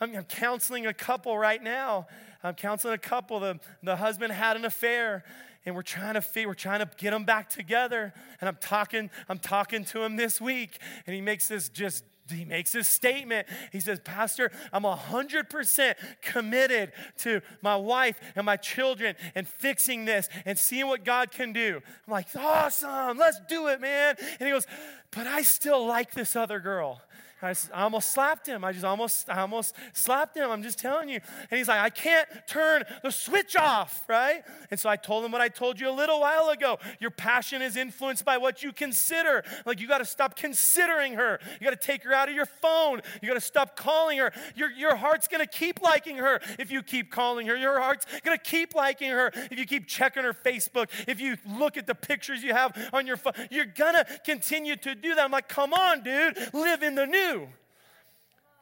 I'm, I'm counseling a couple right now. I'm counseling a couple. The, the husband had an affair and we're trying to we're trying to get them back together and i'm talking i'm talking to him this week and he makes this just he makes this statement. He says, Pastor, I'm 100% committed to my wife and my children and fixing this and seeing what God can do. I'm like, awesome, let's do it, man. And he goes, but I still like this other girl. I, I almost slapped him. I just almost, I almost slapped him. I'm just telling you. And he's like, I can't turn the switch off, right? And so I told him what I told you a little while ago. Your passion is influenced by what you consider. Like you got to stop considering her. You got to take her out of your phone. You got to stop calling her. Your, your heart's going to keep liking her if you keep calling her. Your heart's going to keep liking her if you keep checking her Facebook. If you look at the pictures you have on your phone, you're going to continue to do that. I'm like, come on, dude, live in the new.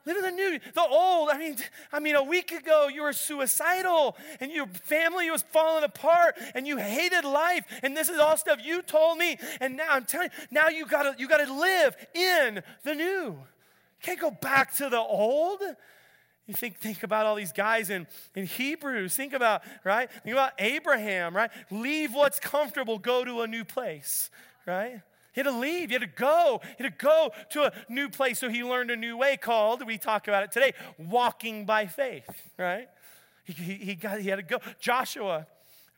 Live in the new, the old. I mean, I mean, a week ago you were suicidal and your family was falling apart and you hated life. And this is all stuff you told me. And now I'm telling you, now you gotta you gotta live in the new. You can't go back to the old. You think, think about all these guys in, in Hebrews. Think about, right? Think about Abraham, right? Leave what's comfortable, go to a new place, right? He had to leave. He had to go. He had to go to a new place. So he learned a new way called, we talk about it today, walking by faith, right? He, he, he got, he had to go. Joshua,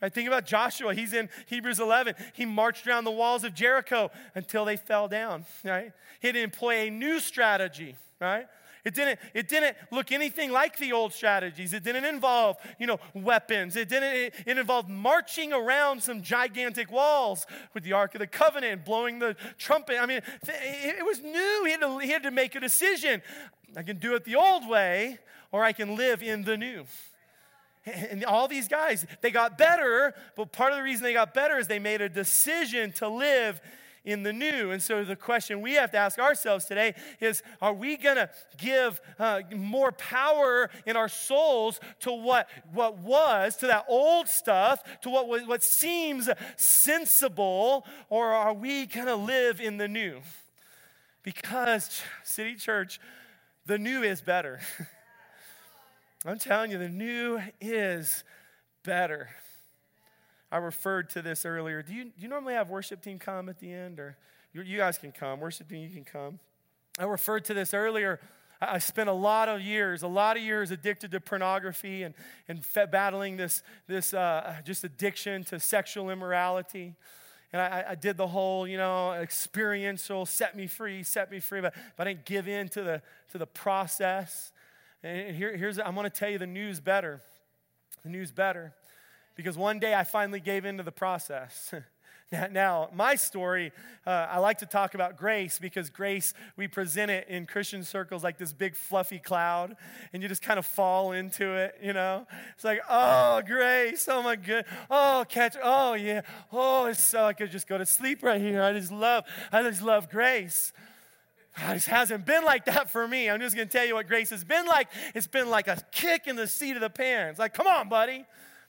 right? Think about Joshua. He's in Hebrews 11. He marched around the walls of Jericho until they fell down, right? He had to employ a new strategy, right? It didn't, it didn't look anything like the old strategies. It didn't involve, you know, weapons. It didn't, it, it involved marching around some gigantic walls with the Ark of the Covenant, blowing the trumpet. I mean, it, it was new. He had, to, he had to make a decision. I can do it the old way, or I can live in the new. And all these guys, they got better, but part of the reason they got better is they made a decision to live in the new. And so the question we have to ask ourselves today is are we going to give uh, more power in our souls to what, what was, to that old stuff, to what, what seems sensible, or are we going to live in the new? Because, City Church, the new is better. I'm telling you, the new is better. I referred to this earlier. Do you, do you normally have worship team come at the end? Or you, you guys can come. Worship team, you can come. I referred to this earlier. I spent a lot of years, a lot of years addicted to pornography and, and battling this, this uh, just addiction to sexual immorality. And I, I, did the whole, you know, experiential, set me free, set me free, but, but I didn't give in to the, to the process. And here, here's, I'm going to tell you the news better. The news better. Because one day I finally gave into the process. Now, my story, uh, I like to talk about grace because grace, we present it in Christian circles like this big fluffy cloud, and you just kind of fall into it, you know? It's like, oh, grace, oh my good, oh, catch, oh, yeah, oh, it's so, I could just go to sleep right here. I just love, I just love grace. It hasn't been like that for me. I'm just going to tell you what grace has been like. It's been like a kick in the seat of the pants. Like, come on, buddy.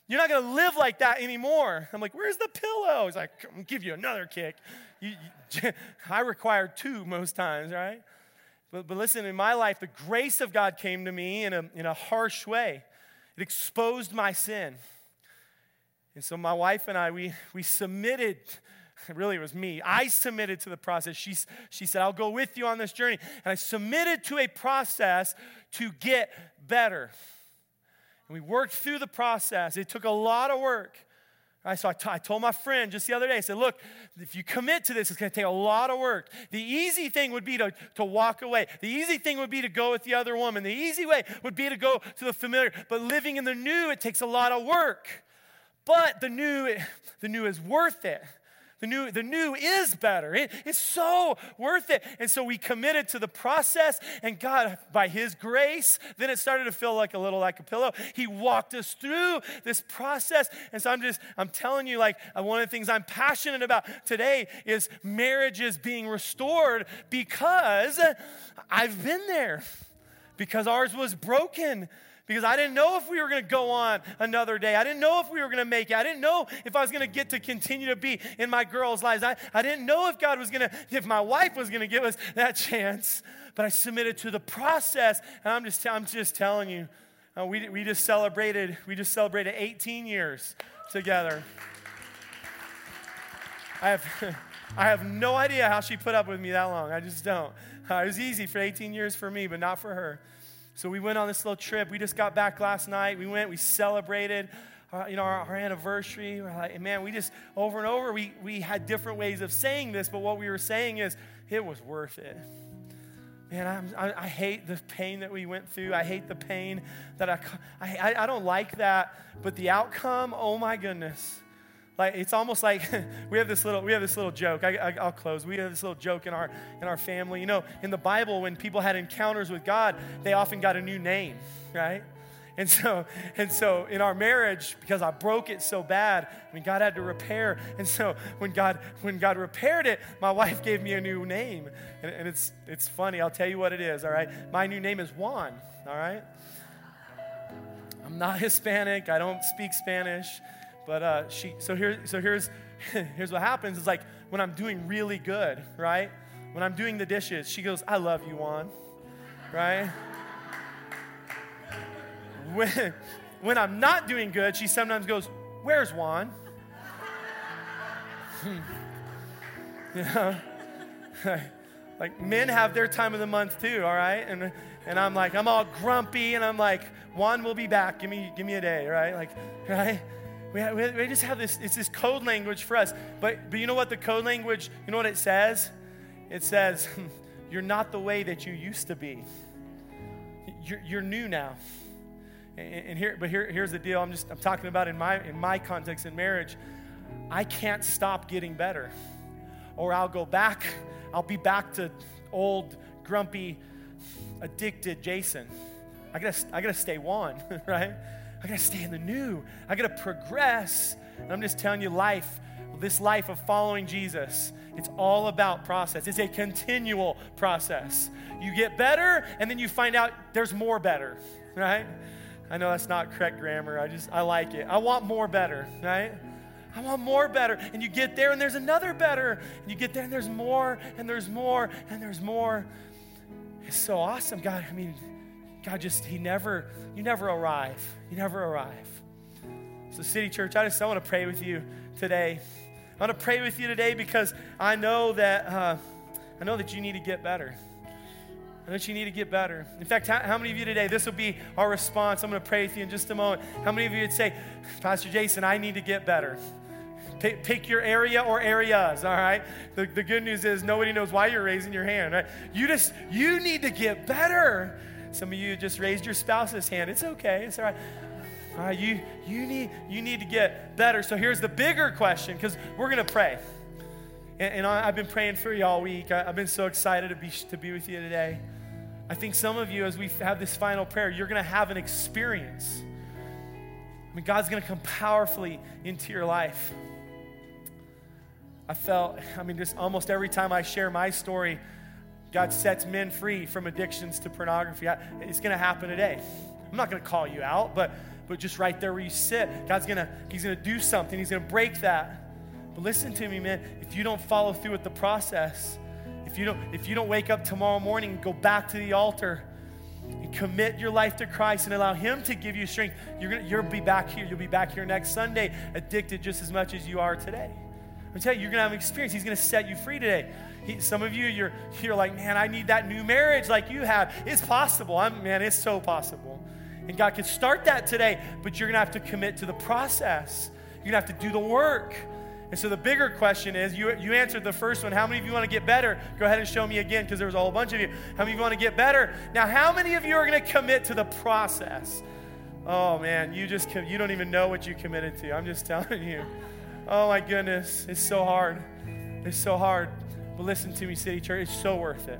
You're not going to live like that anymore. I'm like, where's the pillow? He's like, I'll give you another kick. You, you, I require two most times, right? But, but listen, in my life, the grace of God came to me in a, in a harsh way. It exposed my sin. And so my wife and I, we, we submitted really it was me. I submitted to the process. She, she said, I'll go with you on this journey. And I submitted to a process to get better. And we worked through the process. It took a lot of work. Right, so I, t- I told my friend just the other day, I said, look, if you commit to this, it's going to take a lot of work. The easy thing would be to, to walk away. The easy thing would be to go with the other woman. The easy way would be to go to the familiar. But living in the new, it takes a lot of work. But the new, the new is worth it. The new, the new is better. It, it's so worth it. And so we committed to the process, and God, by His grace, then it started to feel like a little like a pillow. He walked us through this process. And so I'm just, I'm telling you, like, uh, one of the things I'm passionate about today is marriages being restored because I've been there, because ours was broken because I didn't know if we were going to go on another day. I didn't know if we were going to make it. I didn't know if I was going to get to continue to be in my girls' lives. I, I didn't know if God was going to, if my wife was going to give us that chance. But I submitted to the process. And I'm just, I'm just telling you, uh, we, we just celebrated, we just celebrated 18 years together. I have, I have no idea how she put up with me that long. I just don't. Uh, it was easy for 18 years for me, but not for her. So we went on this little trip. We just got back last night. We went, we celebrated. Uh, you know, our, our, anniversary. We're like, man, we just over and over we we had different ways of saying this, but what we were saying is it was worth it. Man, I, I hate the pain that we went through. I hate the pain that I, I I don't like that, but the outcome, oh my goodness. Like it's almost like we have this little we have this little joke. I, will close. We have this little joke in our in our family. You know, in the Bible, when people had encounters with God, they often got a new name, right? And so, and so in our marriage, because I broke it so bad, I mean, God had to repair. And so when God, when God repaired it, my wife gave me a new name. And, and it's, it's funny. I'll tell you what it is, all right? My new name is Juan, all right? I'm not Hispanic. I don't speak Spanish. But uh, she, so here, so here's, here's what happens. It's like when I'm doing really good, right? When I'm doing the dishes, she goes, "I love you, Juan," right? when, when I'm not doing good, she sometimes goes, "Where's Juan?" like men have their time of the month too, all right? And and I'm like, I'm all grumpy, and I'm like, Juan will be back. Give me, give me a day, right? Like, right? We, have, we just have this, it's this code language for us. But, but you know what the code language, you know what it says? It says, You're not the way that you used to be. you're, you're new now. And, and here, but here, here's the deal. I'm just I'm talking about in my in my context in marriage. I can't stop getting better, or I'll go back. I'll be back to old, grumpy, addicted Jason. I gotta I gotta stay one, right? I gotta stay in the new. I gotta progress. And I'm just telling you, life, this life of following Jesus, it's all about process. It's a continual process. You get better, and then you find out there's more better, right? I know that's not correct grammar. I just, I like it. I want more better, right? I want more better. And you get there and there's another better. And you get there and there's more and there's more and there's more. It's so awesome. God, I mean, God just, He never, you never arrive. You never arrive. So, City Church, I just I want to pray with you today. I want to pray with you today because I know that uh, I know that you need to get better. I know you need to get better. In fact, how, how, many of you today, this will be our response. I'm going to pray with you in just a moment. How many of you would say, Pastor Jason, I need to get better? Pick, pick your area or areas, all right? The, the good news is nobody knows why you're raising your hand, right? You just, you need to get better. Some of you just raised your spouse's hand. It's okay. It's all right. All right, you, you, need, you need to get better. So here's the bigger question because we're going to pray. And, and I, have been praying for you all week. I, I've been so excited to be, to be with you today. I think some of you, as we have this final prayer, you're going to have an experience. I mean, God's going to come powerfully into your life. I felt, I mean, just almost every time I share my story, God sets men free from addictions to pornography. It's going to happen today. I'm not going to call you out, but but just right there where you sit, God's going to He's going to do something. He's going to break that. But listen to me, man. If you don't follow through with the process, if you don't, if you don't wake up tomorrow morning and go back to the altar and commit your life to Christ and allow Him to give you strength, you're gonna you'll be back here. You'll be back here next Sunday, addicted just as much as you are today. I'm telling you, you're gonna have an experience. He's gonna set you free today. He, some of you, you're you're like, man, I need that new marriage like you have. It's possible. I'm man, it's so possible. And God could start that today, but you're gonna have to commit to the process. You're gonna have to do the work. And so the bigger question is you, you answered the first one. How many of you want to get better? Go ahead and show me again because there was a whole bunch of you. How many of you want to get better? Now, how many of you are going to commit to the process? Oh man, you just you don't even know what you committed to. I'm just telling you. Oh my goodness, it's so hard. It's so hard. But listen to me, City Church. It's so worth it.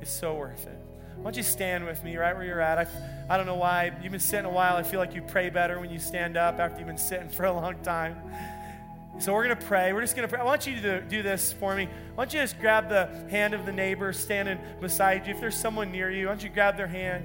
It's so worth it. Why don't you stand with me right where you're at? I, I don't know why. You've been sitting a while. I feel like you pray better when you stand up after you've been sitting for a long time. So we're going to pray. We're just going to pray. I want you to do this for me. Why don't you just grab the hand of the neighbor standing beside you? If there's someone near you, why don't you grab their hand?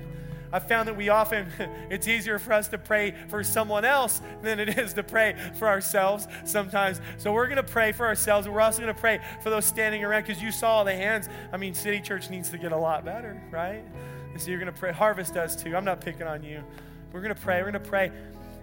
I've found that we often, it's easier for us to pray for someone else than it is to pray for ourselves sometimes. So we're going to pray for ourselves. We're also going to pray for those standing around because you saw the hands. I mean, City Church needs to get a lot better, right? And so you're going to pray. Harvest does too. I'm not picking on you. We're going to pray. We're going to pray.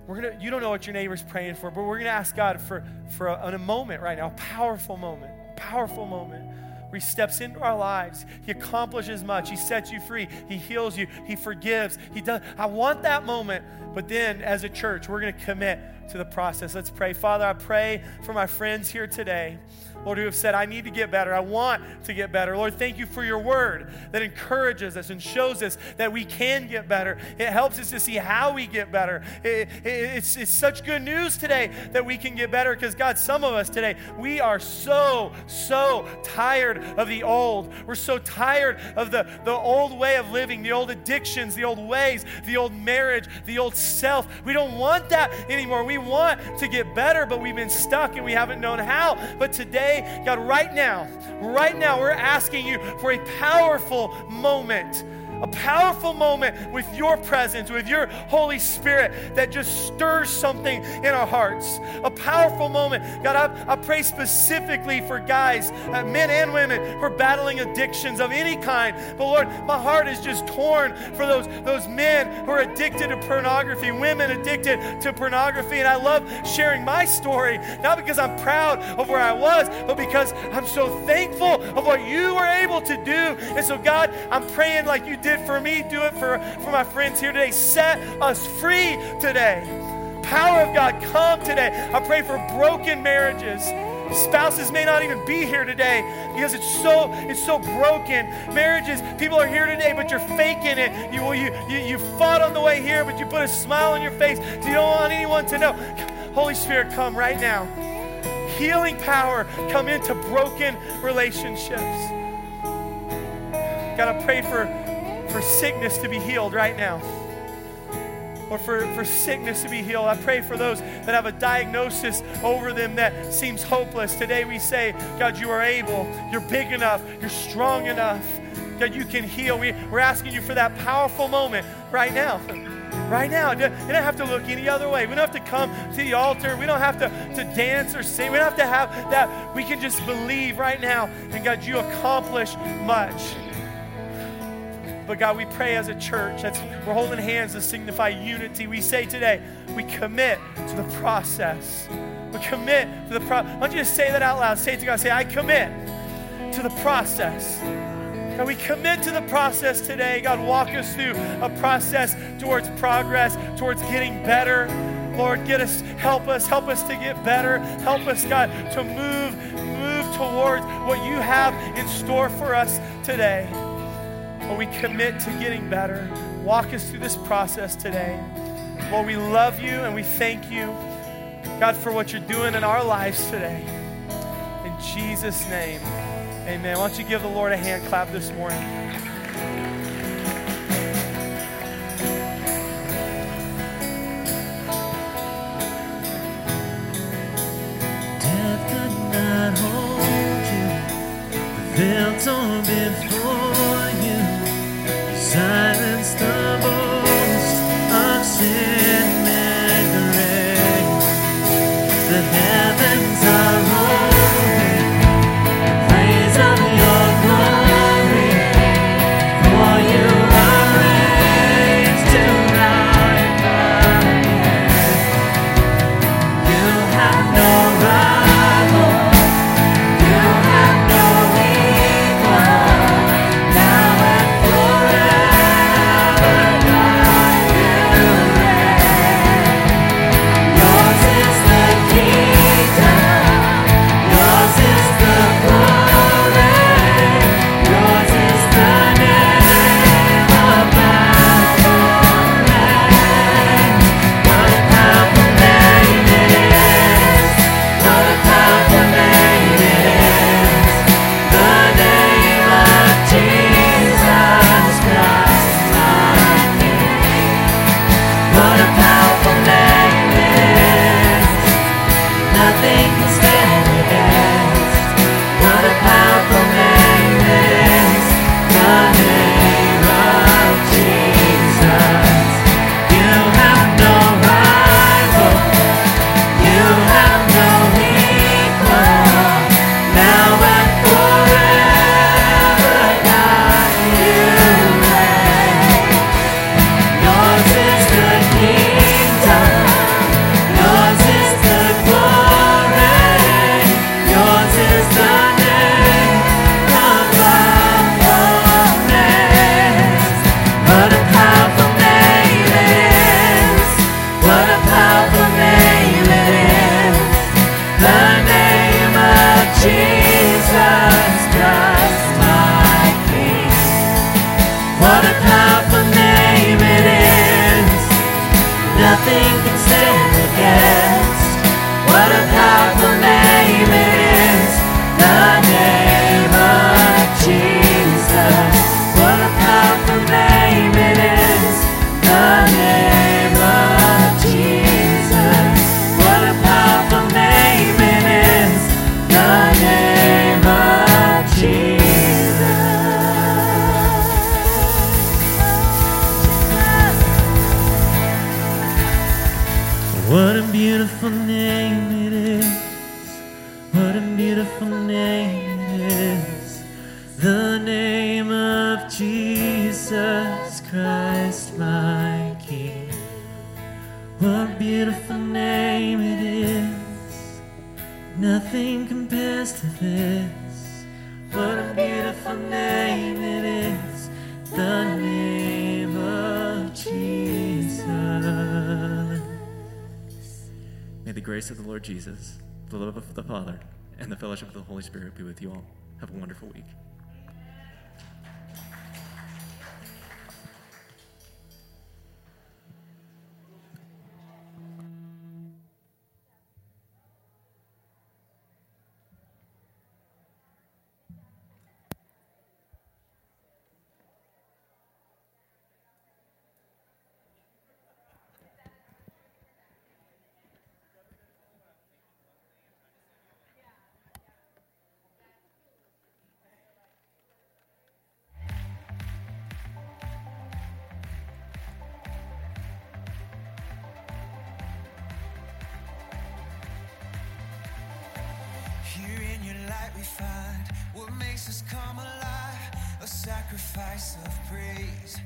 We're gonna, you don't know what your neighbor's praying for, but we're going to ask God for, for a, a moment right now, a powerful moment, powerful moment where He steps into our lives. He accomplishes much. He sets you free. He heals you. He forgives. He does. I want that moment. But then, as a church, we're going to commit to the process. Let's pray. Father, I pray for my friends here today. Lord, who have said, I need to get better. I want to get better. Lord, thank you for your word that encourages us and shows us that we can get better. It helps us to see how we get better. It, it, it's, it's such good news today that we can get better because, God, some of us today, we are so, so tired of the old. We're so tired of the, the old way of living, the old addictions, the old ways, the old marriage, the old self. We don't want that anymore. We want to get better, but we've been stuck and we haven't known how. But today, today, God, right now, right now, we're asking you for a powerful moment a powerful moment with your presence, with your Holy Spirit that just stirs something in our hearts. A powerful moment. God, I, I pray specifically for guys, uh, men and women, are battling addictions of any kind. But Lord, my heart is just torn for those, those men who are addicted to pornography, women addicted to pornography. And I love sharing my story, not because I'm proud of where I was, but because I'm so thankful of what you were able to do. And so, God, I'm praying like you did did for me, do it for, for my friends here today. Set us free today. Power of God, come today. I pray for broken marriages. Spouses may not even be here today because it's so it's so broken. Marriages, people are here today, but you're faking it. You you you, you fought on the way here, but you put a smile on your face. So you don't want anyone to know. Holy Spirit, come right now. Healing power come into broken relationships. God, I pray for, for sickness to be healed right now or for, for sickness to be healed. I pray for those that have a diagnosis over them that seems hopeless. Today we say, God, you are able, you're big enough, you're strong enough. God, you can heal. We, we're asking you for that powerful moment right now. Right now. You don't have to look any other way. We don't have to come to the altar. We don't have to, to dance or sing. We don't have to have that. We can just believe right now. And God, you accomplish much. But God, we pray as a church, that's, we're holding hands to signify unity. We say today, we commit to the process. We commit to the process. Why don't you just say that out loud? Say it to God. Say, I commit to the process. God, we commit to the process today. God, walk us through a process towards progress, towards getting better. Lord, get us, help us, help us to get better. Help us, God, to move, move towards what you have in store for us today. Lord, we commit to getting better. Walk us through this process today. Lord, we love you and we thank you, God, for what you're doing in our lives today. In Jesus' name, amen. Why don't you give the Lord a hand clap this morning? Death could not hold you. The veil torn before heavens are fellowship of the Holy Spirit be with you all. Have a wonderful week. We find what makes us come alive a sacrifice of praise.